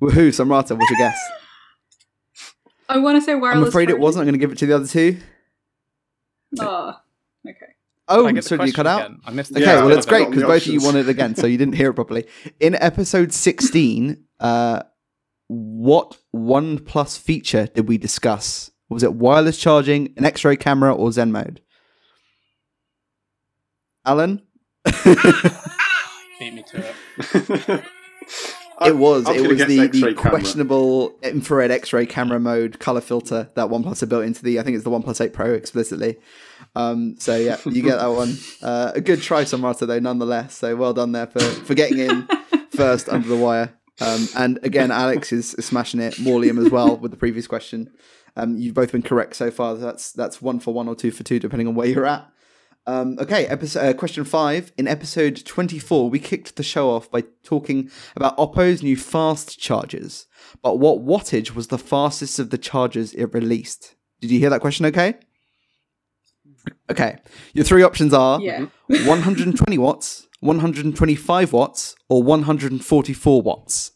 Woohoo, Samrata, what's your guess? I want to say wireless. I'm afraid it wasn't. I'm going to give it to the other two. Oh. Oh, I get the so you cut out? again? I missed Okay, the Yeah, well, it's great because both of you options. wanted it again, so you didn't hear it properly. In episode 16, uh, what OnePlus feature did we discuss? Was it wireless charging, an X ray camera, or Zen mode? Alan? Beat me to it. it was. I was it was guess the, X-ray the camera. questionable infrared X ray camera mode color filter that OnePlus had built into the, I think it's the OnePlus 8 Pro explicitly. Um, so yeah, you get that one. Uh, a good try, Samrata, though, nonetheless. So well done there for, for getting in first under the wire. Um, and again, Alex is, is smashing it. Morlium as well with the previous question. Um, you've both been correct so far. That's that's one for one or two for two, depending on where you're at. Um, okay, episode, uh, question five. In episode 24, we kicked the show off by talking about Oppo's new fast chargers. But what wattage was the fastest of the chargers it released? Did you hear that question okay? Okay. Your three options are Yeah. 120 watts, 125 watts, or 144 watts.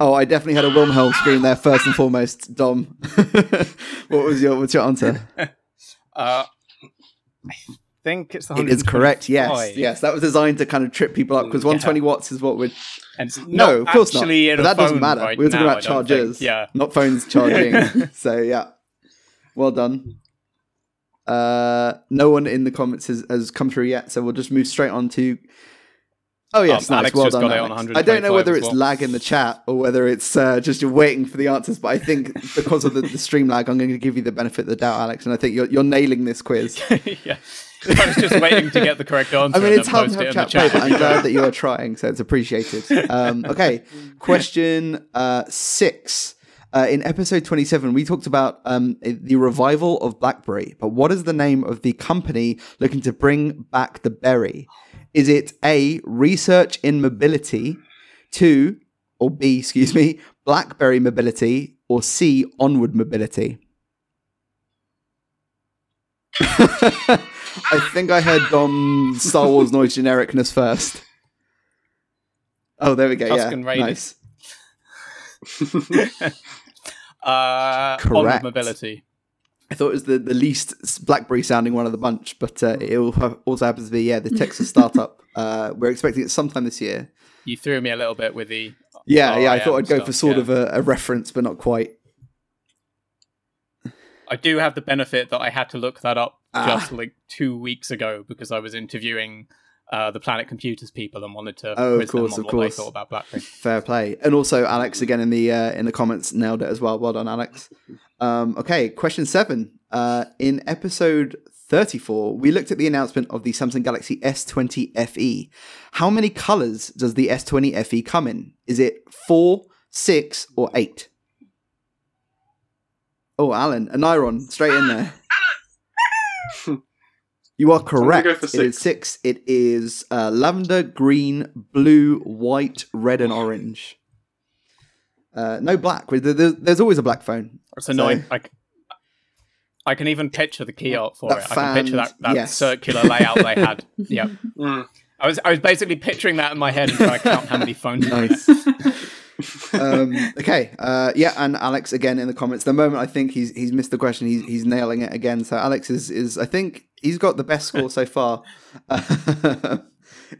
Oh, I definitely had a Wilhelm scream there first and foremost, Dom. what was your what's your answer? Uh, I think it's the It is correct. Yes, yes. That was designed to kind of trip people up because 120 watts is what would. And No, of course not. But that doesn't matter. right we were talking now, about I chargers, think. Yeah. not phones charging. so yeah, well done. Uh, no one in the comments has, has come through yet, so we'll just move straight on to. Oh yes, Um, nice. Alex well just done. got it on Alex. I don't know whether it's well. lag in the chat or whether it's uh, just you're waiting for the answers, but I think because of the, the stream lag, I'm going to give you the benefit of the doubt, Alex, and I think you're you're nailing this quiz. yeah. I was just waiting to get the correct answer. I mean, it's hard to have chat play, chat. but I'm glad that you are trying, so it's appreciated. Um, okay, question uh, six. Uh, in episode 27, we talked about um, the revival of BlackBerry, but what is the name of the company looking to bring back the berry? Is it A, Research in Mobility, two, or B, excuse me, BlackBerry Mobility, or C, Onward Mobility? I think I heard Dom Star Wars noise genericness first. Oh, there we go. Tusken yeah, Raiders. nice. Uh, Correct. Mobility. I thought it was the, the least BlackBerry sounding one of the bunch, but uh, it also happens to be yeah the Texas startup. uh, we're expecting it sometime this year. You threw me a little bit with the. Yeah, yeah. I I thought I'd go stuff, for sort yeah. of a, a reference, but not quite. I do have the benefit that I had to look that up Ah. just like two weeks ago because I was interviewing uh, the Planet Computers people and wanted to Oh, of course, them of on what course. thought about BlackBerry. Fair play. And also Alex again in the uh, in the comments nailed it as well. Well done, Alex. Um, okay, question seven. Uh, in episode 34, we looked at the announcement of the Samsung Galaxy S20 FE. How many colors does the S20 FE come in? Is it four, six, or eight? Oh, Alan, an iron straight in there. You are correct. go for It is six. It is uh, lavender, green, blue, white, red, and orange. Uh, no black. There- there- There's always a black phone. It's annoying. I, c- I can even picture the key art for That it. I can picture that, that yes. circular layout they had. Yeah. Mm. I was I was basically picturing that in my head and trying to count how many phones. were. Nice. um, okay. Uh, yeah, and Alex again in the comments. The moment I think he's he's missed the question, he's he's nailing it again. So Alex is is I think he's got the best score so far,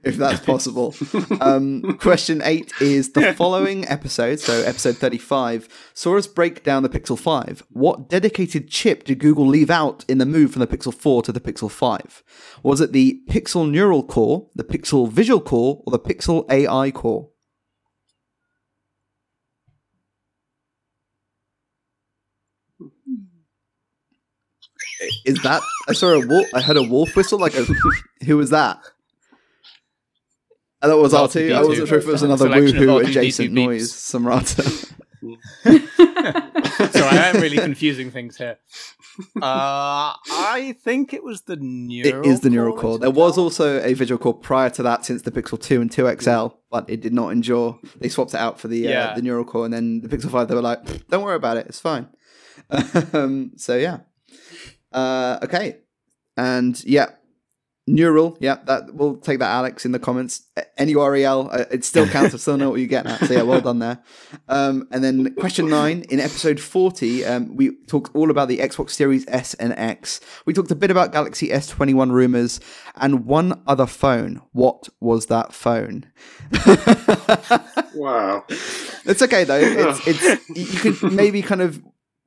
if that's possible. Um, question eight is the following episode, so episode thirty five, saw us break down the Pixel Five. What dedicated chip did Google leave out in the move from the Pixel Four to the Pixel Five? Was it the Pixel Neural Core, the Pixel Visual Core, or the Pixel AI Core? Is that? I saw a wolf. I heard a wolf whistle. Like a. Who was that? And that was R two. I R2D2. wasn't sure if it was another Selection of woohoo R2D2 adjacent noise. Some rata. so I am really confusing things here. Uh, I think it was the neural. It is the neural core. There was also. also a visual core prior to that, since the Pixel Two and Two XL, but it did not endure. They swapped it out for the uh, Yeah. the neural core, and then the Pixel Five. They were like, "Don't worry about it. It's fine." um, so yeah. Uh, okay, and yeah, neural. Yeah, that we'll take that. Alex in the comments. URL, uh, it still counts. I still know what you're getting at. So yeah, well done there. Um, and then question nine in episode forty, um, we talked all about the Xbox Series S and X. We talked a bit about Galaxy S21 rumors and one other phone. What was that phone? Wow. It's okay though. It's it's you could maybe kind of.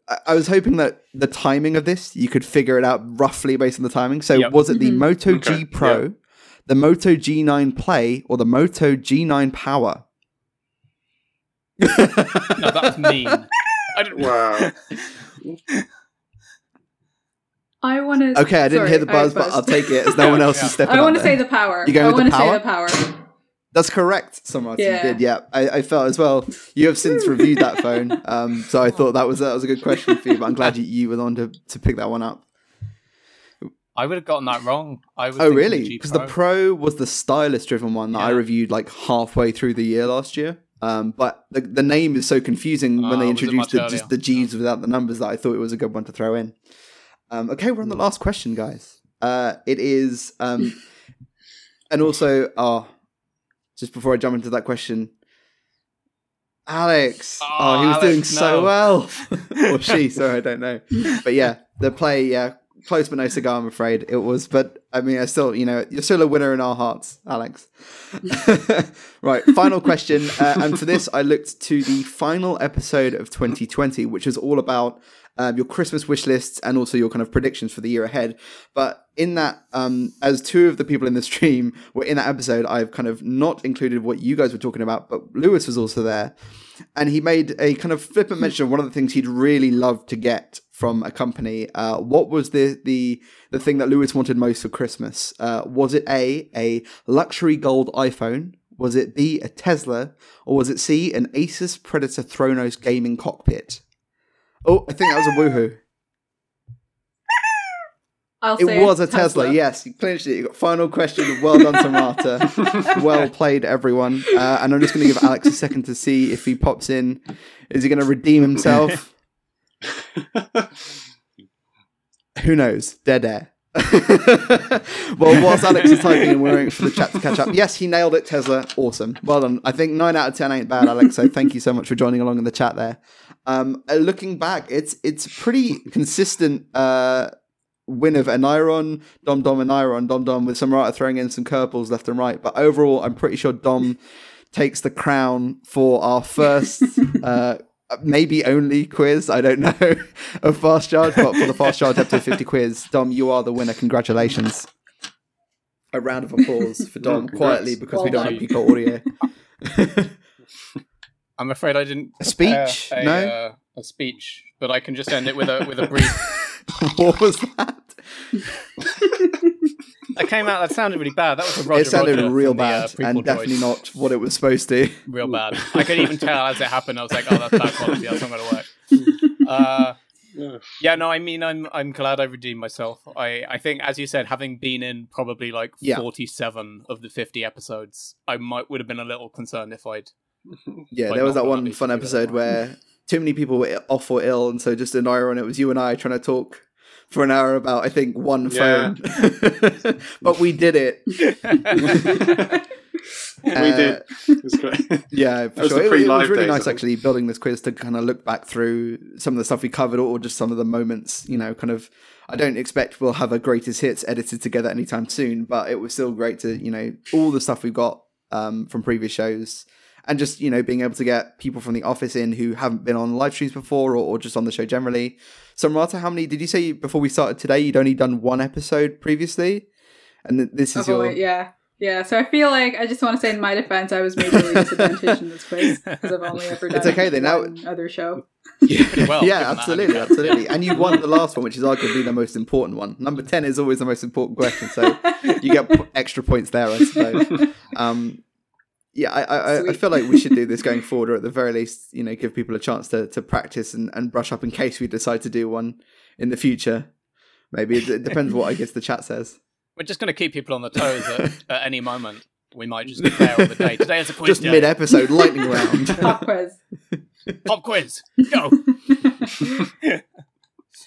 I- I was hoping that the timing of this you could figure it out roughly based on the timing. So Yep. was it the Mhm. Moto Okay, G Pro, the Moto G9 Play, or the Moto G9 Power? No, that was mean. I don't, Wow. I want to. Okay, I didn't hear the buzz, but I'll take it as no one else Yeah. is stepping I want want to say the power. You going I with the want to say the power. That's correct, Samrat. Yeah. Did, yeah. I, I felt as well. You have since reviewed that phone, um, so I thought that was that was a good question for you. But I'm glad you, you were on to, to pick that one up. I would have gotten that wrong. I was Oh, really? Because the Pro was the stylus-driven one that I reviewed like halfway through the year last year. Um, but the, the name is so confusing when Oh, they introduced the, earlier? just the G's without the numbers that I thought it was a good one to throw in. Um, okay, we're on the last question, guys. Uh, it is, um, and also, oh, just before I jump into that question, Alex. Oh, Oh, he was doing Alex, so well, or she. Sorry, I don't know. But yeah, the play, yeah, close but no cigar. I'm afraid it was, but I mean, I still, you know, you're still a winner in our hearts, Alex. right, final question, uh, and for this, I looked to the final episode of 2020, which is all about um, your Christmas wish lists and also your kind of predictions for the year ahead. But in that, um, as two of the people in the stream were in that episode, I've kind of not included what you guys were talking about, but Lewis was also there. And he made a kind of flippant mention of one of the things he'd really love to get from a company. Uh, what was the, the the thing that Lewis wanted most for Christmas? Uh, was it A, a luxury gold iPhone? Was it B, a Tesla? Or was it C, an Asus Predator Thronos gaming cockpit? Oh, I think that was a woohoo. I'll say It was a Tesla. Yes, you clinched it. You got final question. Well done, Samata. well played, everyone. Uh, and I'm just going to give Alex a second to see if he pops in. Is he going to redeem himself? Who knows? Dead air. well, whilst Alex is typing and we're waiting for the chat to catch up, yes, he nailed it, Tesla. Awesome. Well done. I think 9 out of 10 ain't bad, Alex. So thank you so much for joining along in the chat there. Um, uh, looking back, it's it's pretty consistent uh, win of Anyron, Dom Dom and Iron, Dom Dom with Samurata throwing in some curveballs left and right. But overall, I'm pretty sure Dom takes the crown for our first, uh, maybe only quiz. I don't know of Fast Charge, but for the Fast Charge up to 50 quiz, Dom, you are the winner. Congratulations. A round of applause for Dom Congrats. quietly because we don't have done. Pico audio. I'm afraid I didn't A speech? A, No? uh, a speech, but I can just end it with a with a brief. what was that? I came out. That sounded really bad. That was a Roger it sounded Roger real from the, uh, bad and definitely droids. not what it was supposed to. real bad. I could even tell as it happened. I was like, "Oh, that's bad quality. That's not going to work." Uh, Yeah. yeah, no, I mean, I'm I'm glad I redeemed myself. I I think, as you said, having been in probably like Yeah. 47 of the 50 episodes, I might would have been a little concerned if I'd. Yeah, Like, there was that one fun episode where too many people were off or ill, and so just an hour and it was you and I trying to talk for an hour about I think one Yeah. phone. but we did it. we Uh, did. It was great. Yeah, for sure. It, it was really days, nice actually building this quiz to kind of look back through some of the stuff we covered, or just some of the moments. You know, kind of. I don't expect we'll have a greatest hits edited together anytime soon, but it was still great to you know all the stuff we've got um, from previous shows, and just you know being able to get people from the office in who haven't been on live streams before, or, or just on the show generally. So, Marta, how many did you say before we started today? You'd only done one episode previously, and th- this is Oh, your wait, yeah. Yeah, so I feel like I just want to say in my defense, I was majorly disadvantaged in this place because I've only ever done It's okay, then, now- one other show. Pretty well, yeah, absolutely, I mean. absolutely. And you won the last one, which is arguably the most important one. Number ten is always the most important question, so you get p- extra points there, I suppose. Um, yeah, I, I, I- I feel like we should do this going forward, or at the very least, you know, give people a chance to to practice and, and brush up in case we decide to do one in the future. Maybe it, it depends what I guess the chat says. We're just going to keep people on the toes at, at any moment. We might just declare on the day. Today is a quiz Just mid episode, lightning round. Pop quiz. Pop quiz. Go.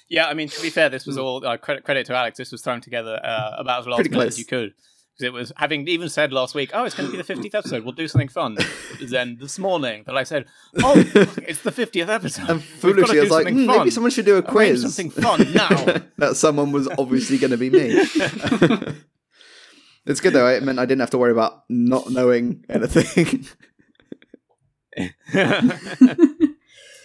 yeah, I mean, to be fair, this was all uh, credit credit to Alex. This was thrown together uh, about as last Pretty close. as you could. Because it was having even said last week, oh, it's going to be the 50th episode. We'll do something fun. then this morning, that I said, oh, it's the 50th episode. And foolishly, I was like, "Hmm, maybe someone should do a Arrange quiz. something fun now. that someone was obviously going to be me. it's good though. It meant I didn't have to worry about not knowing anything.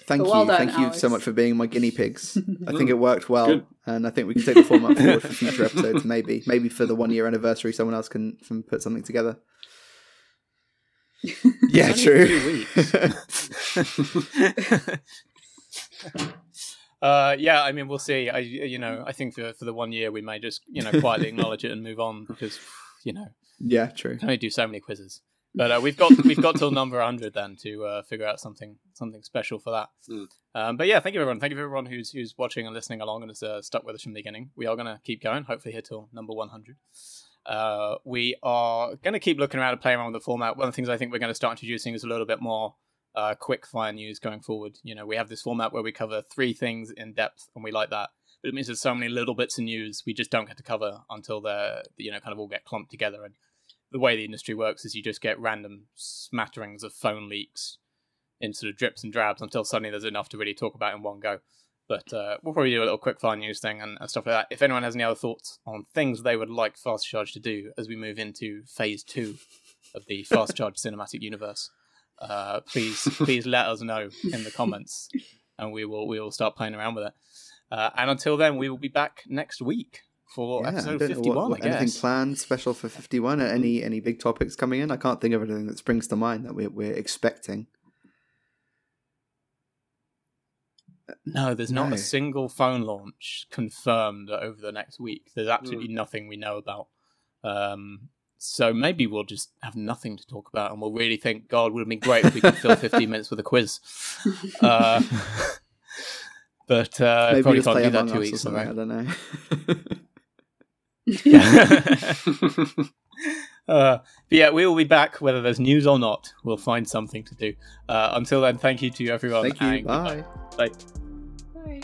Thank Well you, done, thank you so much for being my guinea pigs. I think it worked well, good. and I think we can take the format forward for future episodes. Maybe, maybe for the one year anniversary, someone else can, can put something together. yeah, Only true. two weeks. uh, yeah, I mean, we'll see. I, you know, I think for for the one year, we may just, you know, quietly acknowledge it and move on because, you know, yeah, true. can only do so many quizzes. But uh, we've got we've got till number 100 then to uh, figure out something something special for that. Mm. Um, but yeah, thank you everyone. Thank you everyone who's who's watching and listening along and has uh, stuck with us from the beginning. We are going to keep going. Hopefully, here till number 100. Uh, we are going to keep looking around and playing around with the format. One of the things I think we're going to start introducing is a little bit more uh, quick fire news going forward. You know, we have this format where we cover three things in depth, and we like that. But it means there's so many little bits of news we just don't get to cover until they're you know kind of all get clumped together. And the way the industry works is you just get random smatterings of phone leaks in sort of drips and drabs until suddenly there's enough to really talk about in one go. But uh, we'll probably do a little quick fire news thing and, and, stuff like that. If anyone has any other thoughts on things they would like Fast Charge to do as we move into phase two of the Fast Charge cinematic universe, uh, please please let us know in the comments, and we will we will start playing around with it. Uh, and until then, we will be back next week for Yeah, episode fifty one. what- I guess. anything planned special for fifty one? Any any big topics coming in? I can't think of anything that springs to mind that we're we're expecting. No, there's not No. a single phone launch confirmed over the next week. There's absolutely nothing we know about. Um, so maybe we'll just have nothing to talk about, and we'll really think, God, would have been great if we could fill 15 minutes with a quiz. Uh, but uh, Maybe probably can't do that two weeks. I don't know. Yeah. Uh, but yeah, we will be back whether there's news or not. We'll find something to do. Uh, until then, thank you to everyone. Thank you. and goodbye. Bye. Bye.